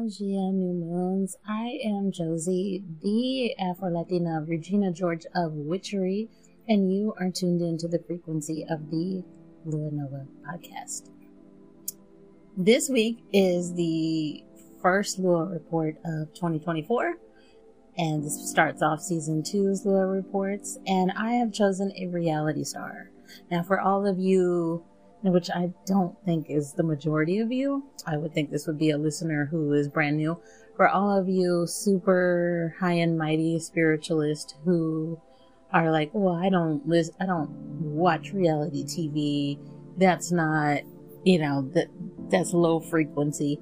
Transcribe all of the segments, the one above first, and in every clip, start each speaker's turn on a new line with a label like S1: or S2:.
S1: New Moons. I am Josie, the Afro Latina Regina George of Witchery, and you are tuned in to the frequency of the Lua Nova podcast. This week is the first Lua report of 2024, and this starts off season two's Lua reports, and I have chosen a reality star. Now, for all of you which I don't think is the majority of you. I would think this would be a listener who is brand new. For all of you super high and mighty spiritualists who are like, well, I don't listen, I don't watch reality TV. That's not, you know, that that's low frequency.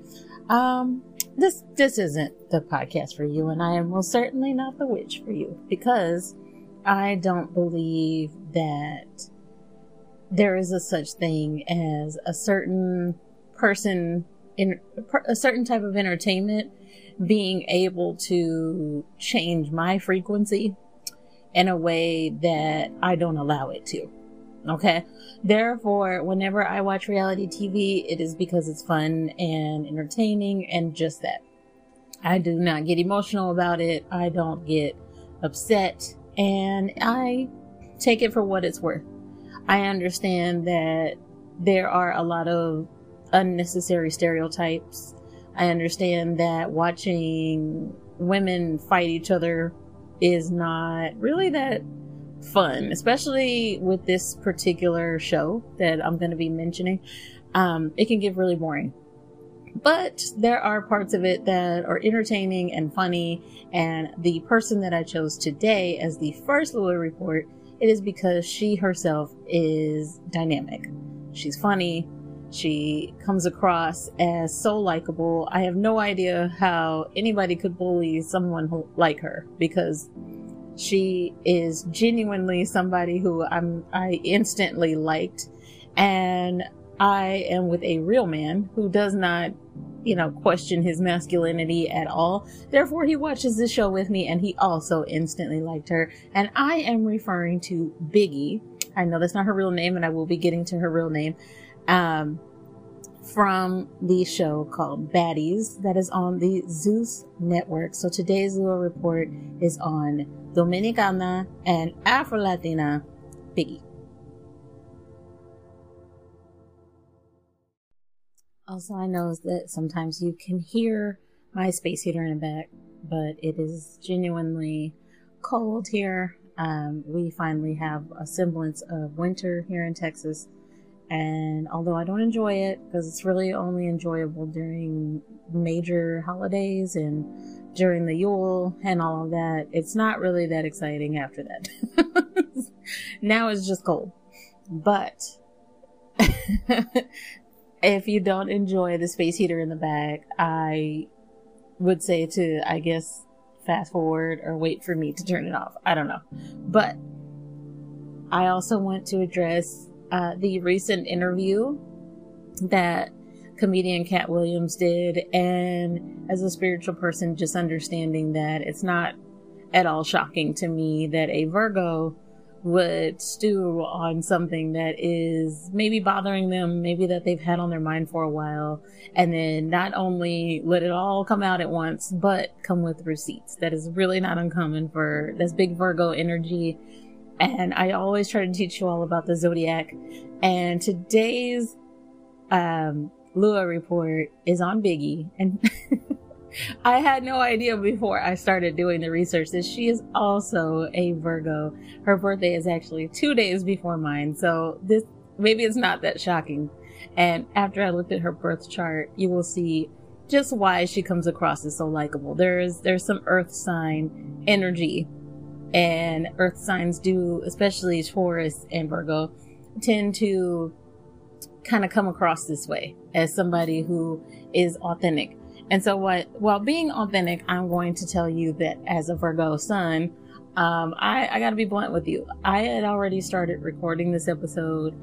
S1: Um, this this isn't the podcast for you, and I am most certainly not the witch for you because I don't believe that there is a such thing as a certain person in a certain type of entertainment being able to change my frequency in a way that I don't allow it to. Okay. Therefore, whenever I watch reality TV, it is because it's fun and entertaining and just that. I do not get emotional about it. I don't get upset and I take it for what it's worth. I understand that there are a lot of unnecessary stereotypes. I understand that watching women fight each other is not really that fun, especially with this particular show that I'm going to be mentioning. Um, it can get really boring. But there are parts of it that are entertaining and funny. And the person that I chose today as the first Lua report it is because she herself is dynamic. She's funny. She comes across as so likable. I have no idea how anybody could bully someone like her because she is genuinely somebody who I'm I instantly liked and I am with a real man who does not you know, question his masculinity at all. Therefore, he watches this show with me and he also instantly liked her. And I am referring to Biggie. I know that's not her real name and I will be getting to her real name. Um, from the show called Baddies that is on the Zeus network. So today's Lua report is on Dominicana and Afro Latina Biggie. Also, I know that sometimes you can hear my space heater in the back, but it is genuinely cold here. Um, we finally have a semblance of winter here in Texas. And although I don't enjoy it, because it's really only enjoyable during major holidays and during the Yule and all of that, it's not really that exciting after that. now it's just cold. But if you don't enjoy the space heater in the back, I would say to, I guess, fast forward or wait for me to turn it off. I don't know. But I also want to address uh, the recent interview that comedian Katt Williams did. And as a spiritual person, just understanding that it's not at all shocking to me that a Virgo would stew on something that is maybe bothering them, maybe that they've had on their mind for a while, and then not only let it all come out at once, but come with receipts. That is really not uncommon for this big Virgo energy. And I always try to teach you all about the zodiac. And today's um, Lua report is on Biggie. And I had no idea before I started doing the research that she is also a Virgo. Her birthday is actually two days before mine. So this, maybe it's not that shocking. And after I looked at her birth chart, you will see just why she comes across as so likable. There's, there's some earth sign energy and earth signs do, especially Taurus and Virgo, tend to kind of come across this way as somebody who is authentic and so what, while being authentic, I'm going to tell you that as a Virgo sun, um, I, I gotta be blunt with you. I had already started recording this episode.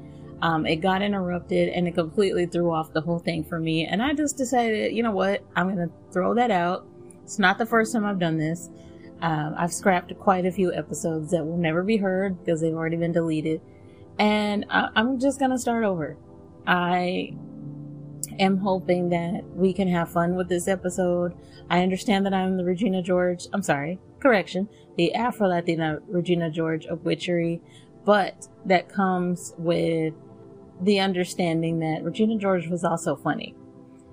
S1: Um, it got interrupted and it completely threw off the whole thing for me. And I just decided, you know what? I'm to throw that out. It's not the first time I've done this. Um, I've scrapped quite a few episodes that will never be heard because they've already been deleted. And I- I'm just to start over. I am hoping that we can have fun with this episode. I understand that I'm the Regina George, I'm sorry, correction, the Afro Latina Regina George of Witchery, but that comes with the understanding that Regina George was also funny.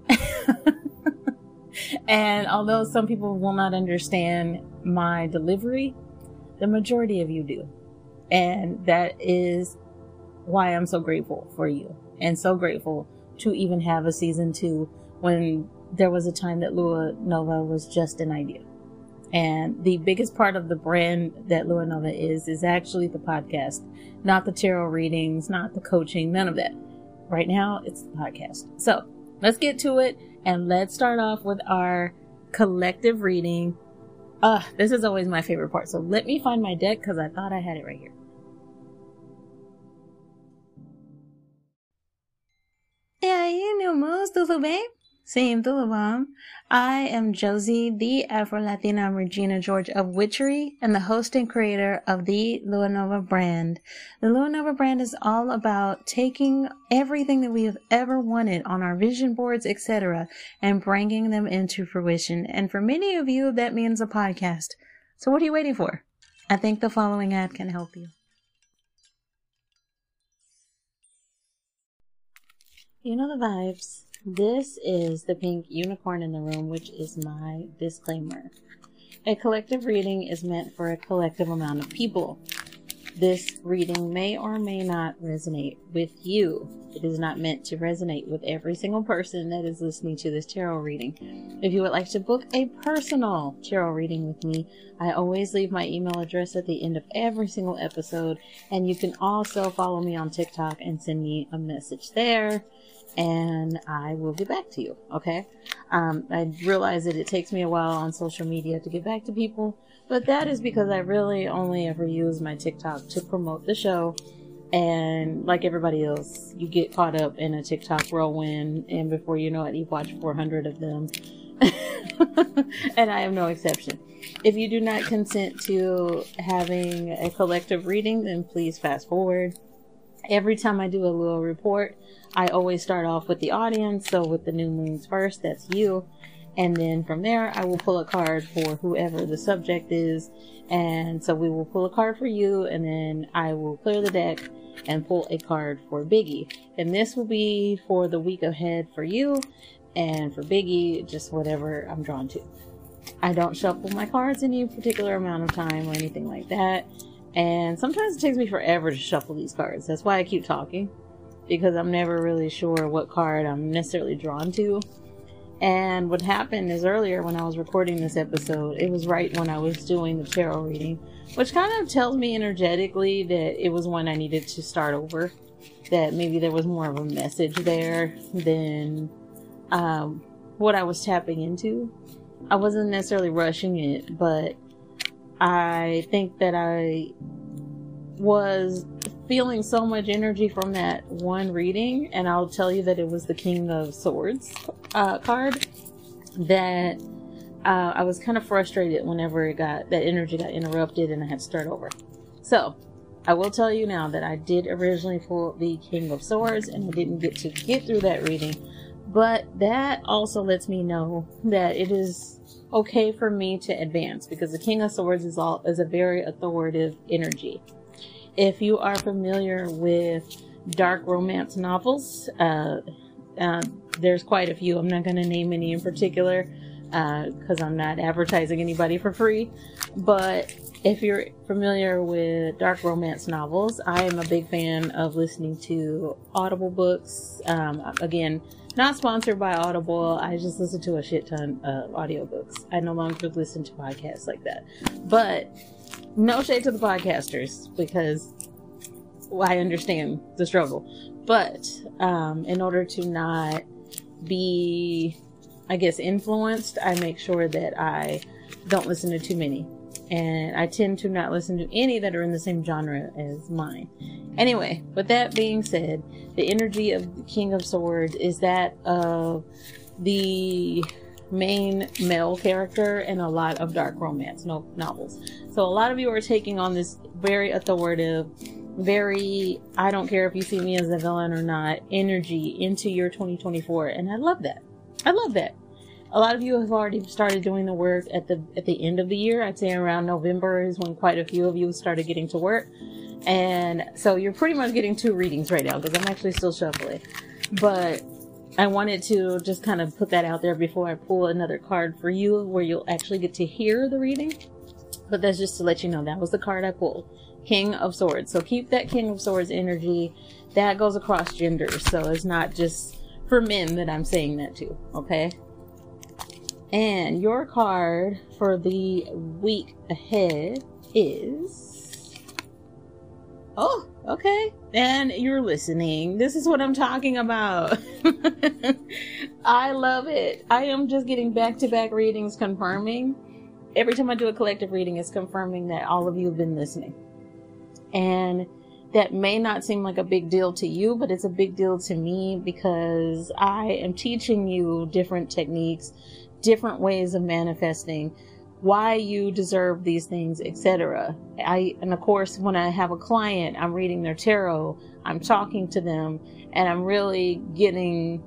S1: and although some people will not understand my delivery, the majority of you do. And that is why I'm so grateful for you and so grateful to even have a season two when there was a time that Lua Nova was just an idea. And the biggest part of the brand that Lua Nova is, is actually the podcast, not the tarot readings, not the coaching, none of that. Right now, it's the podcast. So let's get to it and let's start off with our collective reading. Uh, this is always my favorite part. So let me find my deck because I thought I had it right here. E aí, meu moço, tudo bem? Sim, tudo bom? I am Josie, the Afro-Latina Regina George of Witchery and the host and creator of the Lua Nova brand. The Lua Nova brand is all about taking everything that we have ever wanted on our vision boards, etc., and bringing them into fruition. And for many of you, that means a podcast. So what are you waiting for? I think the following ad can help you. You know the vibes. This is the pink unicorn in the room, which is my disclaimer. A collective reading is meant for a collective amount of people. This reading may or may not resonate with you. It is not meant to resonate with every single person that is listening to this tarot reading. If you would like to book a personal tarot reading with me, I always leave my email address at the end of every single episode, and you can also follow me on TikTok and send me a message there and I will get back to you. Okay. Um, I realize that it takes me a while on social media to get back to people, but that is because I really only ever use my TikTok to promote the show. And like everybody else, you get caught up in a TikTok whirlwind, and before you know it, you've watched 400 of them. and I am no exception. If you do not consent to having a collective reading, then please fast forward. Every time I do a Lua report, I always start off with the audience. So with the new moons first, that's you. And then from there, I will pull a card for whoever the subject is. And so we will pull a card for you, and then I will clear the deck and pull a card for Biggie. And this will be for the week ahead for you, and for Biggie, just whatever I'm drawn to. I don't shuffle my cards any particular amount of time or anything like that. And sometimes it takes me forever to shuffle these cards. That's why I keep talking because I'm never really sure what card I'm necessarily drawn to. And what happened is earlier when I was recording this episode, it was right when I was doing the tarot reading, which kind of tells me energetically that it was one I needed to start over. That maybe there was more of a message there than um, what I was tapping into. I wasn't necessarily rushing it, but I think that I was feeling so much energy from that one reading, and I'll tell you that it was the King of Swords uh, card that uh, I was kind of frustrated whenever it got that energy got interrupted and I had to start over. So I will tell you now that I did originally pull the King of Swords and I didn't get to get through that reading, but that also lets me know that it is okay for me to advance because the King of Swords is all is a very authoritative energy. If you are familiar with dark romance novels, uh, uh, there's quite a few. I'm not going to name any in particular because uh, I'm not advertising anybody for free. But if you're familiar with dark romance novels, I am a big fan of listening to Audible books. Um, again, not sponsored by Audible. I just listen to a shit ton of audiobooks. I no longer listen to podcasts like that. But no shade to the podcasters because I understand the struggle. But um, in order to not be, I guess, influenced, I make sure that I don't listen to too many. And I tend to not listen to any that are in the same genre as mine. Anyway, with that being said, the energy of the King of Swords is that of the main male character in a lot of dark romance no- novels. So a lot of you are taking on this very authoritative very, I don't care if you see me as a villain or not, energy into your 2024. And I love that. I love that. A lot of you have already started doing the work at the at the end of the year. I'd say around November is when quite a few of you started getting to work. And so you're pretty much getting two readings right now because I'm actually still shuffling. But I wanted to just kind of put that out there before I pull another card for you where you'll actually get to hear the reading. But that's just to let you know that was the card I pulled. King of Swords. So keep that King of Swords energy. That goes across genders. So it's not just for men that I'm saying that to. Okay. And your card for the week ahead is. Oh, okay. And you're listening. This is what I'm talking about. I love it. I am just getting back to back readings confirming. Every time I do a collective reading, it's confirming that all of you have been listening. And that may not seem like a big deal to you, but it's a big deal to me because I am teaching you different techniques, different ways of manifesting, why you deserve these things, etc. I and of course when I have a client, I'm reading their tarot, I'm talking to them, and I'm really getting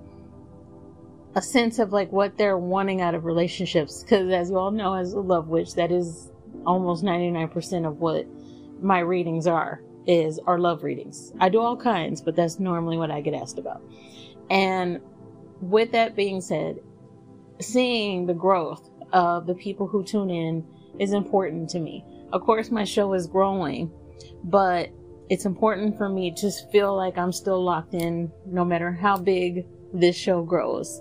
S1: a sense of like what they're wanting out of relationships because as you all know as a love witch that is almost 99% of what my readings are is are love readings. I do all kinds, but that's normally what I get asked about. And with that being said, seeing the growth of the people who tune in is important to me. Of course, my show is growing, but it's important for me to feel like I'm still locked in no matter how big this show grows.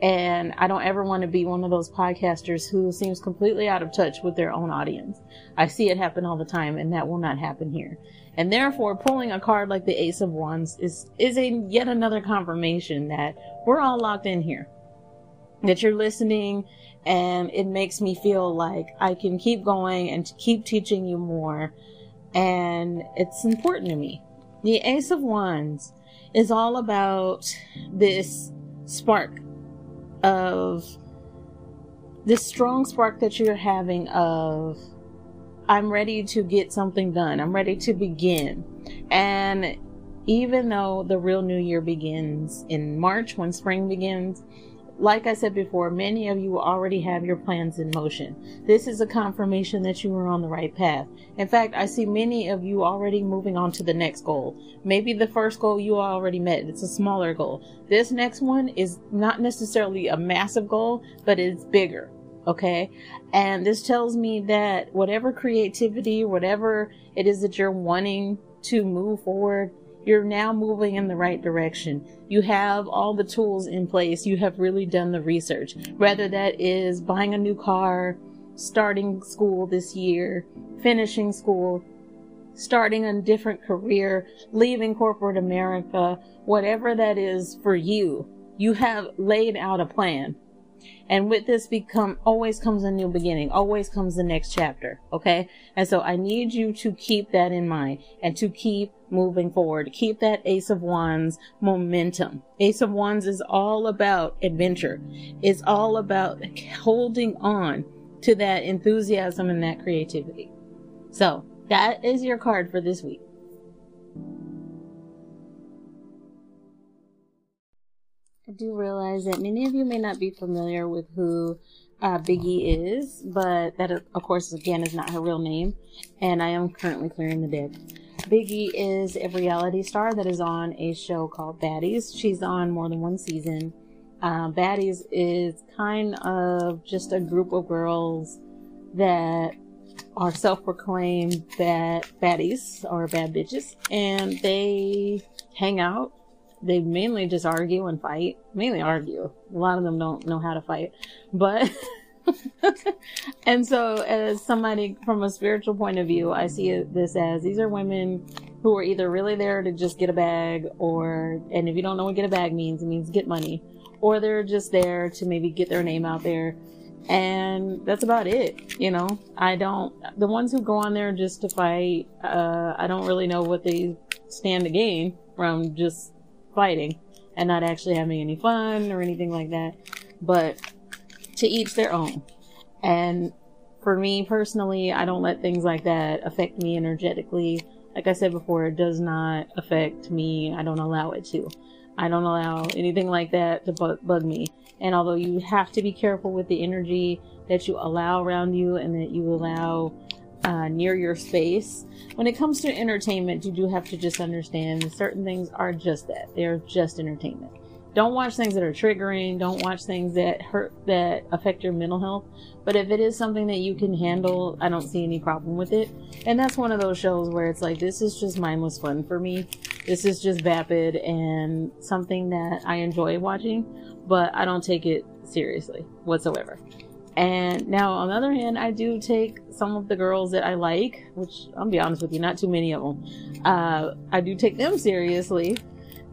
S1: And I don't ever want to be one of those podcasters who seems completely out of touch with their own audience. I see it happen all the time and that will not happen here. And therefore pulling a card like the Ace of Wands is, is a yet another confirmation that we're all locked in here. That you're listening and it makes me feel like I can keep going and keep teaching you more. And it's important to me. The Ace of Wands is all about this spark of this strong spark that you're having of I'm ready to get something done. I'm ready to begin. And even though the real new year begins in March when spring begins, like I said before, many of you already have your plans in motion. This is a confirmation that you are on the right path. In fact, I see many of you already moving on to the next goal. Maybe the first goal you already met. It's a smaller goal. This next one is not necessarily a massive goal, but it's bigger. Okay. And this tells me that whatever creativity, whatever it is that you're wanting to move forward, you're now moving in the right direction. You have all the tools in place. You have really done the research. Whether that is buying a new car, starting school this year, finishing school, starting a different career, leaving corporate America, whatever that is for you, you have laid out a plan. And with this become always comes a new beginning, always comes the next chapter. Okay. And so I need you to keep that in mind and to keep moving forward. Keep that Ace of Wands momentum. Ace of Wands is all about adventure. It's all about holding on to that enthusiasm and that creativity. So that is your card for this week. I do realize that many of you may not be familiar with who uh, Biggie is, but that, of course, again, is not her real name. And I am currently clearing the deck. Biggie is a reality star that is on a show called Baddies. She's on more than one season. Uh, Baddies is kind of just a group of girls that are self-proclaimed bad baddies or bad bitches, and they hang out they mainly just argue and fight. Mainly argue. A lot of them don't know how to fight. But, and so as somebody from a spiritual point of view, I see this as these are women who are either really there to just get a bag or, and if you don't know what get a bag means, it means get money. Or they're just there to maybe get their name out there. And that's about it, you know. I don't, the ones who go on there just to fight, uh, I don't really know what they stand to gain from just fighting and not actually having any fun or anything like that. But to each their own. And for me personally, I don't let things like that affect me energetically
S2: like I said before, it does not affect me. I don't allow it to. I don't allow anything like that to bug, me. And although you have to be careful with the energy that you allow around you and that you allow uh, near your space, when it comes to entertainment, you do have to just understand certain things are just that. They're just entertainment. Don't watch things that are triggering. Don't watch things that hurt, that affect your mental health. But if it is something that you can handle, I don't see any problem with it. And that's one of those shows where it's like, this is just mindless fun for me. This is just vapid and something that I enjoy watching, but I don't take it seriously whatsoever. And now, on the other hand, I do take some of the girls that I like, which I'll be honest with you, not too many of them. Uh, I do take them seriously.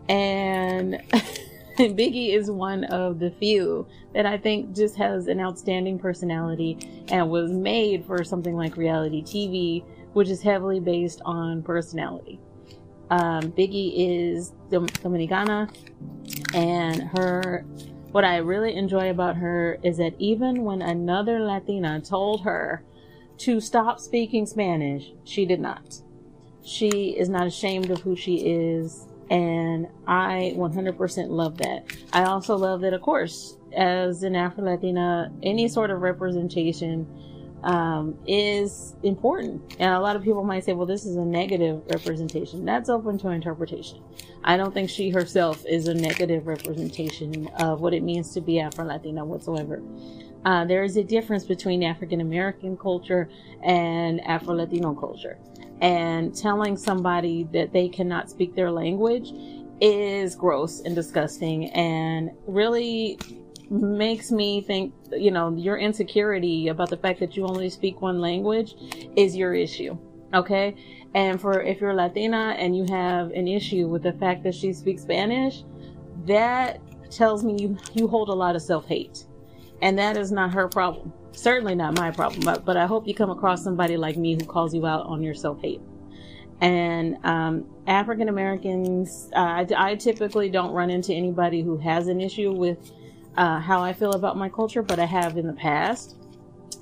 S2: And Biggie is one of the few that I think just has an outstanding personality and was made for something like reality TV, which is heavily based on personality. Um, Biggie is Dominicana, and her. What I really enjoy about her is that even when another Latina told her to stop speaking Spanish, she did not. She is not ashamed of who she is, and I 100% love that. I also love that, of course, as an Afro Latina, any sort of representation um, is important. And a lot of people might say, well, this is a negative representation. That's open to interpretation. I don't think she herself is a negative representation of what it means to be Afro Latina whatsoever. Uh, there is a difference between African American culture and Afro Latino culture. And telling somebody that they cannot speak their language is gross and disgusting and really makes me think, you know, your insecurity about the fact that you only speak one language is your issue. Okay. And for if you're Latina and you have an issue with the fact that she speaks Spanish, that tells me you, you hold a lot of self hate. And that is not her problem. Certainly not my problem. But, but I hope you come across somebody like me who calls you out on your self hate. And um, African Americans, uh, I, I typically don't run into anybody who has an issue with uh, how I feel about my culture, but I have in the past.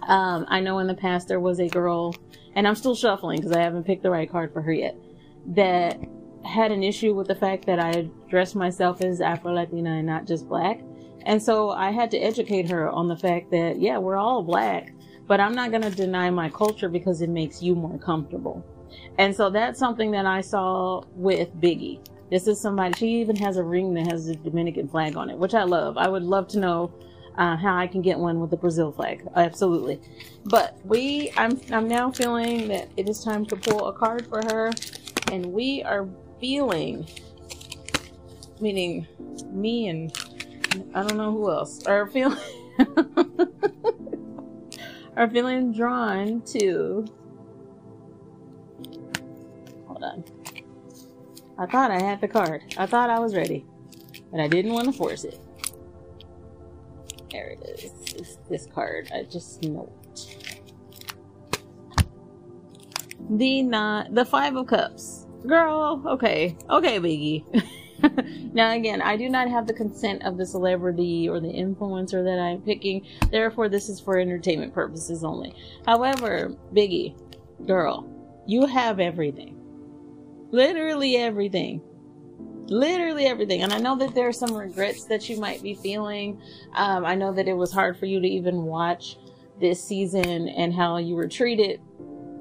S2: Um, I know in the past there was a girl, and I'm still shuffling because I haven't picked the right card for her yet, that had an issue with the fact that I dressed myself as Afro Latina and not just black. And so I had to educate her on the fact that, yeah, we're all black, but I'm not going to deny my culture because it makes you more comfortable. And so that's something that I saw with Biggie. This is somebody, she even has a ring that has a Dominican flag on it, which I love. I would love to know uh, how I can get one with the Brazil flag. Absolutely. But we, I'm, I'm now feeling that it is time to pull a card for her. And we are feeling, meaning me and I don't know who else, are feeling, are feeling drawn to, I thought I had the card. I thought I was ready, but I didn't want to force it. There it is. It's this card. I just note. The not the five of cups. Girl, okay. Okay, Biggie. now again, I do not have the consent of the celebrity or the influencer that I'm picking. Therefore, this is for entertainment purposes only. However, Biggie, girl, you have everything literally everything. Literally everything. And i know that there are some regrets that you might be feeling. Um, i know that it was hard for you to even watch this season and how you were treated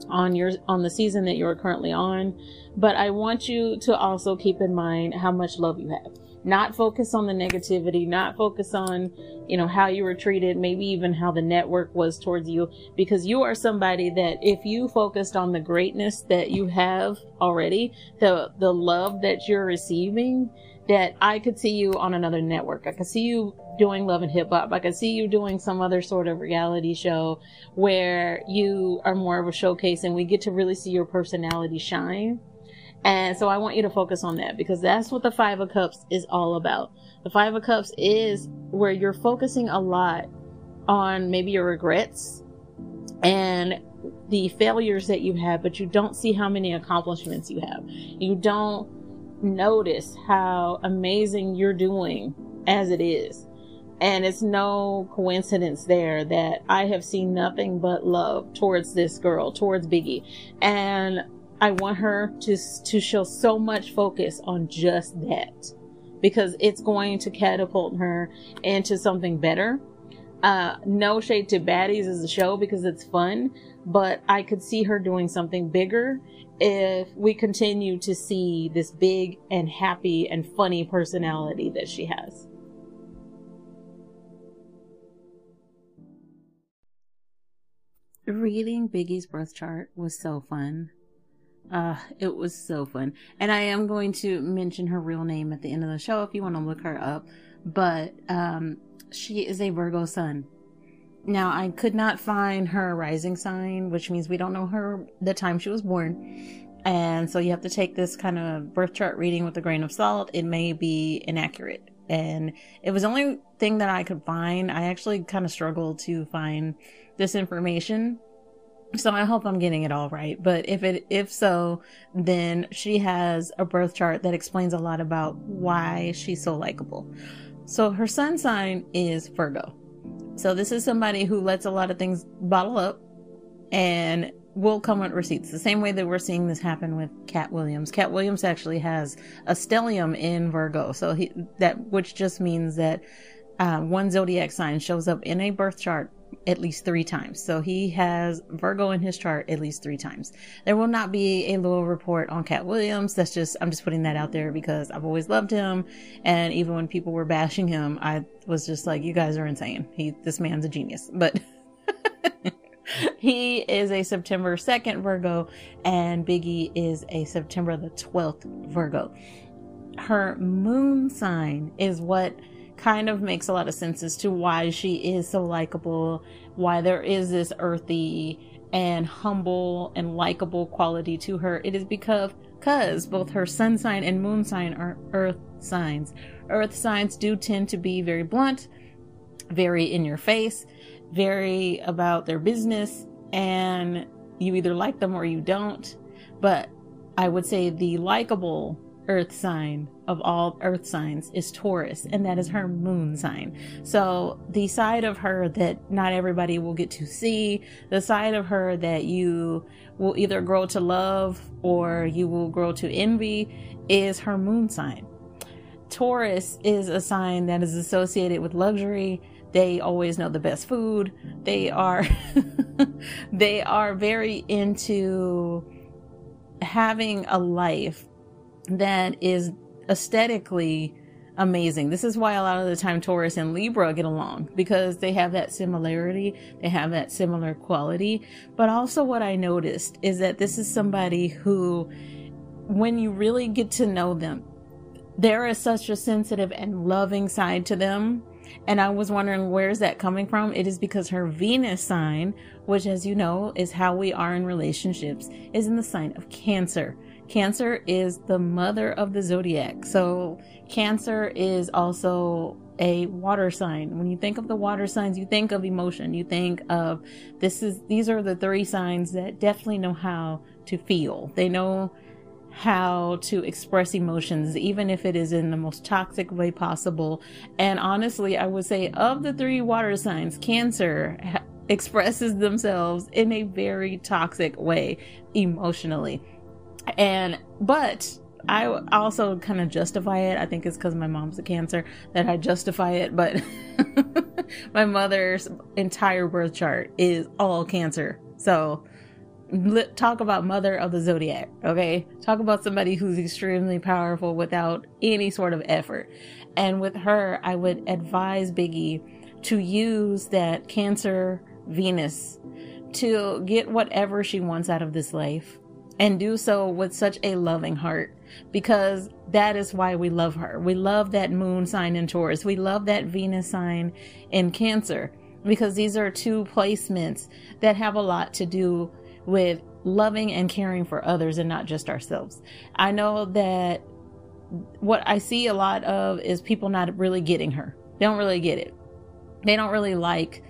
S2: on your on the season that you're currently on. But i want you to also keep in mind how much love you have not focus on the negativity, not focus on, you know, how you were treated, maybe even how the network was towards you, because you are somebody that if you focused on the greatness that you have already, the, the love that you're receiving, that I could see you on another network. I could see you doing love and hip hop. I could see you doing some other sort of reality show where you are more of a showcase and we get to really see your personality shine and so I want you to focus on that because that's what the Five of Cups is all about. The Five of Cups is where you're focusing a lot on maybe your regrets and the failures that you have, but you don't see how many accomplishments you have. You don't notice how amazing you're doing as it is. And it's no coincidence there that I have seen nothing but love towards this girl, towards Biggie. And I want her to to show so much focus on just that because it's going to catapult her into something better. Uh, no shade to Baddies as a show because it's fun, but I could see her doing something bigger if we continue to see this big and happy and funny personality that she has.
S1: Reading Biggie's birth chart was so fun. Uh, it was so fun. And I am going to mention her real name at the end of the show if you want to look her up. But um, she is a Virgo sun. Now, I could not find her rising sign, which means we don't know her the time she was born. And so you have to take this kind of birth chart reading with a grain of salt. It may be inaccurate. And it was the only thing that I could find. I actually kind of struggled to find this information so I hope I'm getting it all right. But if it if so, then she has a birth chart that explains a lot about why she's so likable. So her sun sign is Virgo. So this is somebody who lets a lot of things bottle up and will come with receipts. The same way that we're seeing this happen with Katt Williams. Katt Williams actually has a stellium in Virgo. So he that which just means that uh, one zodiac sign shows up in a birth chart at least three times. So he has Virgo in his chart at least three times. There will not be a Lua report on Katt Williams. That's just, I'm just putting that out there because I've always loved him. And even when people were bashing him, I was just like, you guys are insane. He, this man's a genius. But he is a September 2nd Virgo and Biggie is a September the 12th Virgo. Her moon sign is what kind of makes a lot of sense as to why she is so likable, why there is this earthy and humble and likable quality to her. It is because because both her sun sign and moon sign are earth signs. Earth signs do tend to be very blunt, very in your face, very about their business, and you either like them or you don't. But I would say the likable earth sign of all earth signs is Taurus, and that is her moon sign. So the side of her that not everybody will get to see, the side of her that you will either grow to love or you will grow to envy is her moon sign. Taurus is a sign that is associated with luxury. They always know the best food. They are they are very into having a life that is aesthetically amazing. This is why a lot of the time Taurus and Libra get along because they have that similarity, they have that similar quality. But also, what I noticed is that this is somebody who, when you really get to know them, there is such a sensitive and loving side to them. And I was wondering where's that coming from? It is because her Venus sign, which as you know is how we are in relationships, is in the sign of Cancer. Cancer is the mother of the zodiac. So, Cancer is also a water sign. When you think of the water signs, you think of emotion. You think of this is these are the three signs that definitely know how to feel. They know how to express emotions, even if it is in the most toxic way possible. And honestly, I would say of the three water signs, Cancer expresses themselves in a very toxic way emotionally. And, but I also kind of justify it. I think it's because my mom's a cancer that I justify it, but my mother's entire birth chart is all cancer. So talk about mother of the zodiac, okay? Talk about somebody who's extremely powerful without any sort of effort. And with her, I would advise Biggie to use that cancer Venus to get whatever she wants out of this life and do so with such a loving heart because that is why we love her. We love that moon sign in Taurus. We love that Venus sign in Cancer because these are two placements that have a lot to do with loving and caring for others and not just ourselves. I know that what I see a lot of is people not really getting her. They don't really get it. They don't really like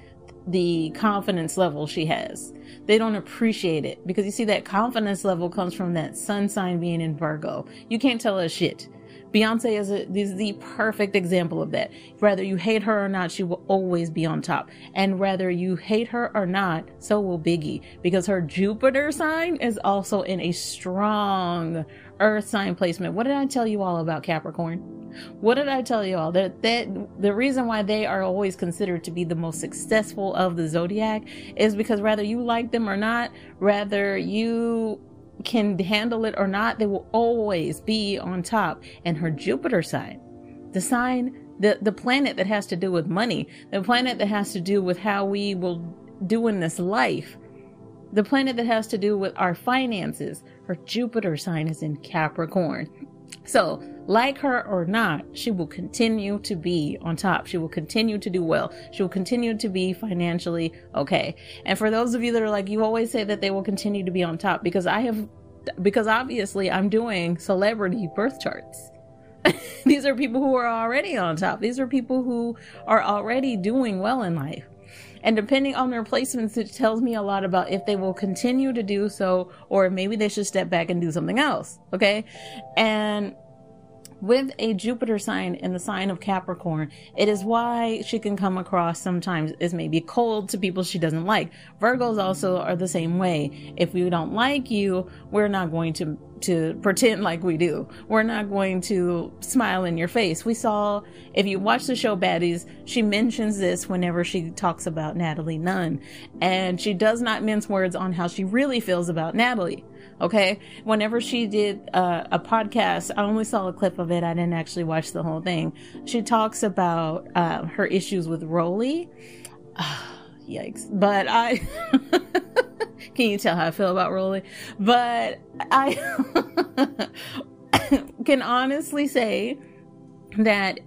S1: the confidence level she has. They don't appreciate it because you see that confidence level comes from that sun sign being in Virgo. You can't tell us shit
S2: Beyonce is, a, is the perfect example of that. Whether you hate her or not, she will always be on top. And whether you hate her or not, so will Biggie, because her Jupiter sign is also in a strong earth sign placement. What did I tell you all about Capricorn? What did I tell you all? That that the reason why they are always considered to be the most successful of the zodiac is because whether you like them or not, whether you can handle it or not, they will always be on top. And her Jupiter sign, the sign, the, the planet that has to do with money, the planet that has to do with how we will do in this life, the planet that has to do with our finances, her Jupiter sign is in Capricorn. So, like her or not, she will continue to be on top. She will continue to do well. She will continue to be financially okay. And for those of you that are like, you always say that they will continue to be on top because I have, because obviously I'm doing celebrity birth charts. These are people who are already on top. These are people who are already doing well in life. And depending on their placements, it tells me a lot about if they will continue to do so or maybe they should step back and do something else. Okay. And with a Jupiter sign in the sign of Capricorn, it is why she can come across sometimes as maybe cold to people she doesn't like. Virgos also are the same way. If we don't like you, we're not going to to pretend like we do. We're not going to smile in your face. We saw, if you watch the show Baddies, she mentions this whenever she talks about Natalie Nunn. And she does not mince words on how she really feels about Natalie. Okay. Whenever she did uh, a podcast, I only saw a clip of it. I didn't actually watch the whole thing. She talks about uh, her issues with Rolly. yikes. But I, can you tell how I feel about Rolly? But I can honestly say that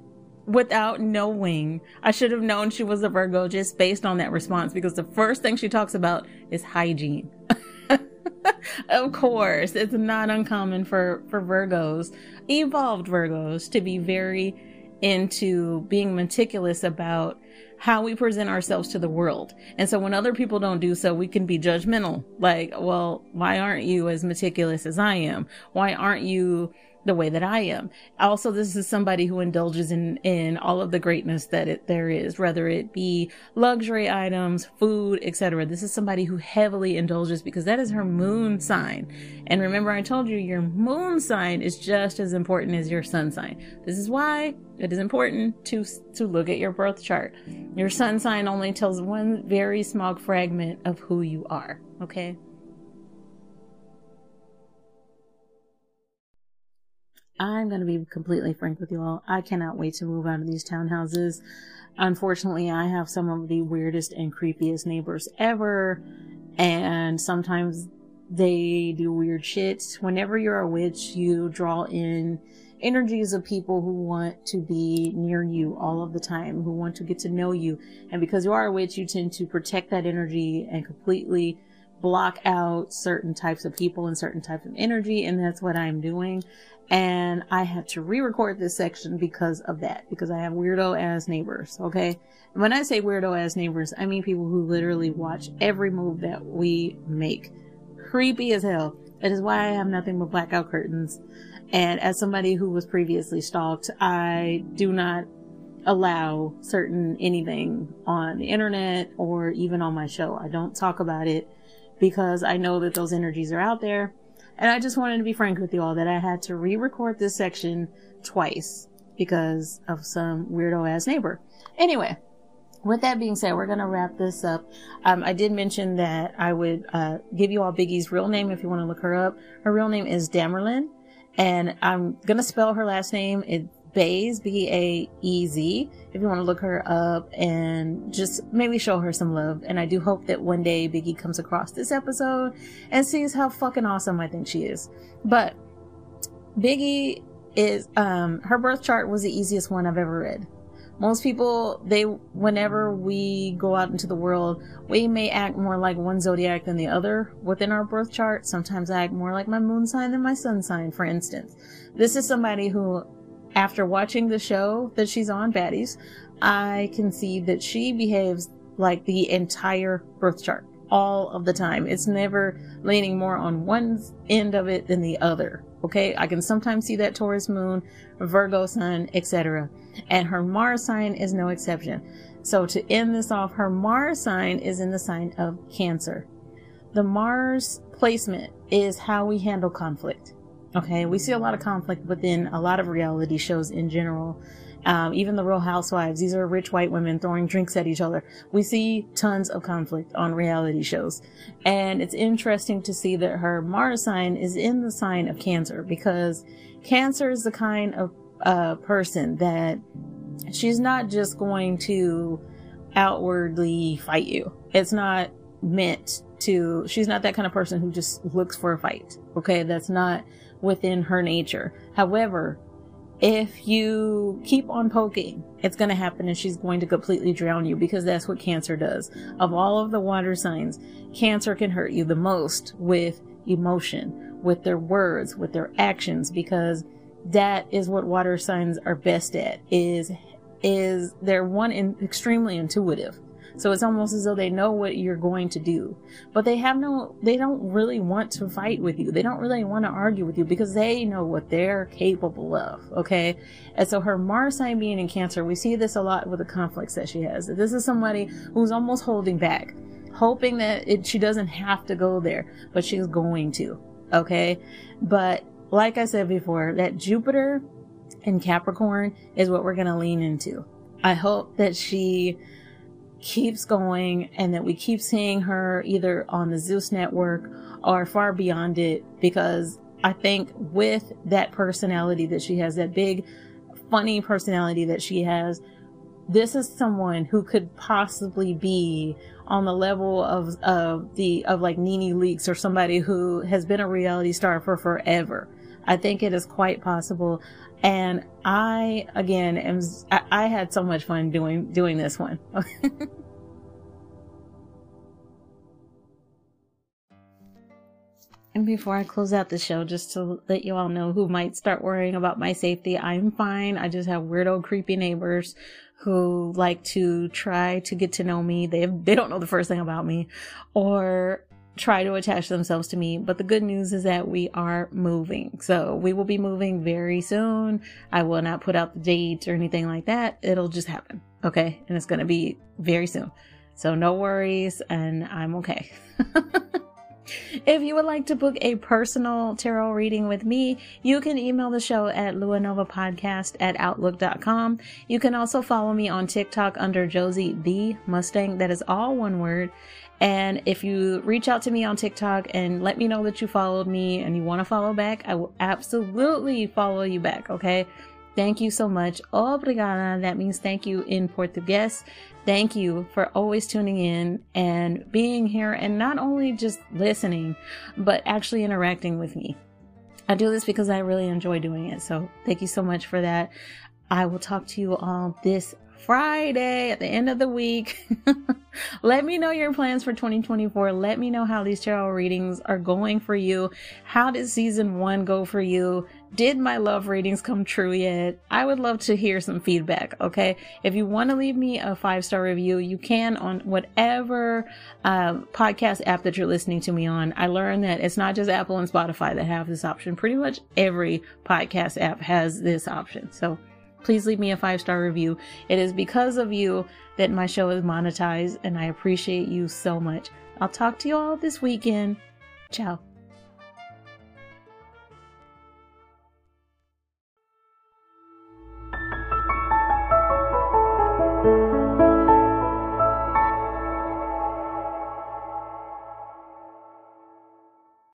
S2: without knowing, I should have known she was a Virgo just based on that response because the first thing she talks about is hygiene. of course, it's not uncommon for, for Virgos, evolved Virgos, to be very into being meticulous about how we present ourselves to the world. And so when other people don't do so, we can be judgmental. Like, well, why aren't you as meticulous as I am? Why aren't you the way that I am. Also, this is somebody who indulges in, in all of the greatness that it, there is, whether it be luxury items, food, etc. This is somebody who heavily indulges because that is her moon sign. And remember, I told you your moon sign is just as important as your sun sign. This is why it is important to, to look at your birth chart. Your sun sign only tells one very small fragment of who you are. Okay. I'm going to be completely frank with you all. I cannot wait to move out of these townhouses. Unfortunately, I have some of the weirdest and creepiest neighbors ever. And sometimes they do weird shit. Whenever you're a witch, you draw in energies of people who want to be near you all of the time, who want to get to know you. And because you are a witch, you tend to protect that energy and completely block out certain types of people and certain types of energy. And that's what I'm doing and I had to re-record this section because of that, because I have weirdo ass neighbors, okay? And when I say weirdo ass neighbors, I mean people who literally watch every move that we make. Creepy as hell. That is why I have nothing but blackout curtains. And as somebody who was previously stalked, I do not allow certain anything on the internet or even on my show. I don't talk about it because I know that those energies are out there and I just wanted to be frank with you all that I had to re-record this section twice because of some weirdo ass neighbor. Anyway, with that being said, we're gonna wrap this up. Um, I did mention that I would uh, give you all Biggie's real name if you want to look her up. Her real name is Damerlin, and I'm gonna spell her last name. It Baez, B A E Z, if you want to look her up and just maybe show her some love. And I do hope that one day Biggie comes across this episode and sees how fucking awesome I think she is. But Biggie is, um, her birth chart was the easiest one I've ever read. Most people, they, whenever we go out into the world, we may act more like one zodiac than the other within our birth chart. Sometimes I act more like my moon sign than my sun sign, for instance. This is somebody who after watching the show that she's on, Baddies, I can see that she behaves like the entire birth chart. all of the time. It's never leaning more on one end of it than the other. Okay, I can sometimes see that Taurus moon, Virgo sun, etc. And her Mars sign is no exception. So to end this off, her Mars sign is in the sign of Cancer. The Mars placement is how we handle conflict. Okay, we see a lot of conflict within a lot of reality shows in general. Um, even the Real Housewives, these are rich white women throwing drinks at each other. We see tons of conflict on reality shows. And it's interesting to see that her Mars sign is in the sign of Cancer because Cancer is the kind of uh, person that she's not just going to outwardly fight you. It's not meant to, she's not that kind of person who just looks for a fight. Okay. That's not within her nature. However, if you keep on poking, it's going to happen and she's going to completely drown you because that's what cancer does. Of all of the water signs, cancer can hurt you the most with emotion, with their words, with their actions because that is what water signs are best at is is they're one in extremely intuitive so it's almost as though they know what you're going to do. But they have no, they don't really want to fight with you. They don't really want to argue with you because they know what they're capable of. Okay. And so her Mars sign being in Cancer, we see this a lot with the conflicts that she has. This is somebody who's almost holding back, hoping that it, she doesn't have to go there, but she's going to. Okay. But like I said before, that Jupiter in Capricorn is what we're going to lean into. I hope that she keeps going and that we keep seeing her either on the Zeus network or far beyond it because I think with that personality that she has, that big, funny personality that she has, this is someone who could possibly be on the level of, of the, of like Nene Leakes or somebody who has been a reality star for forever. I think it is quite possible. And I, again, am, I, had so much fun doing, doing this one. And before I close out the show, just to let you all know who might start worrying about my safety, I'm fine. I just have weirdo, creepy neighbors who like to try to get to know me. They they don't know the first thing about me, or try to attach themselves to me. But the good news is that we are moving. So we will be moving very soon. I will not put out the date or anything like that. It'll just happen. Okay. And it's going to be very soon. So no worries. And I'm okay. If you would like to book a personal tarot reading with me, you can email the show at luanovapodcast at outlook.com. You can also follow me on TikTok under Josie the Mustang. That is all one word. And if you reach out to me on TikTok and let me know that you followed me and you want to follow back, I will absolutely follow you back. Okay. Thank you so much. Obrigada. That means thank you in Portuguese. Thank you for always tuning in and being here and not only just listening, but actually interacting with me. I do this because I really enjoy doing it. So thank you so much for that. I will talk to you all this Friday at the end of the week. Let me know your plans for 2024. Let me know how these tarot readings are going for you. How did season one go for you? Did my love readings come true yet? I would love to hear some feedback. Okay. If you want to leave me a five star review, you can on whatever uh, podcast app that you're listening to me on. I learned that it's not just Apple and Spotify that have this option. Pretty much every podcast app has this option. So please leave me a five star review. It is because of you that my show is monetized, and I appreciate you so much. I'll talk to you all this weekend. Ciao.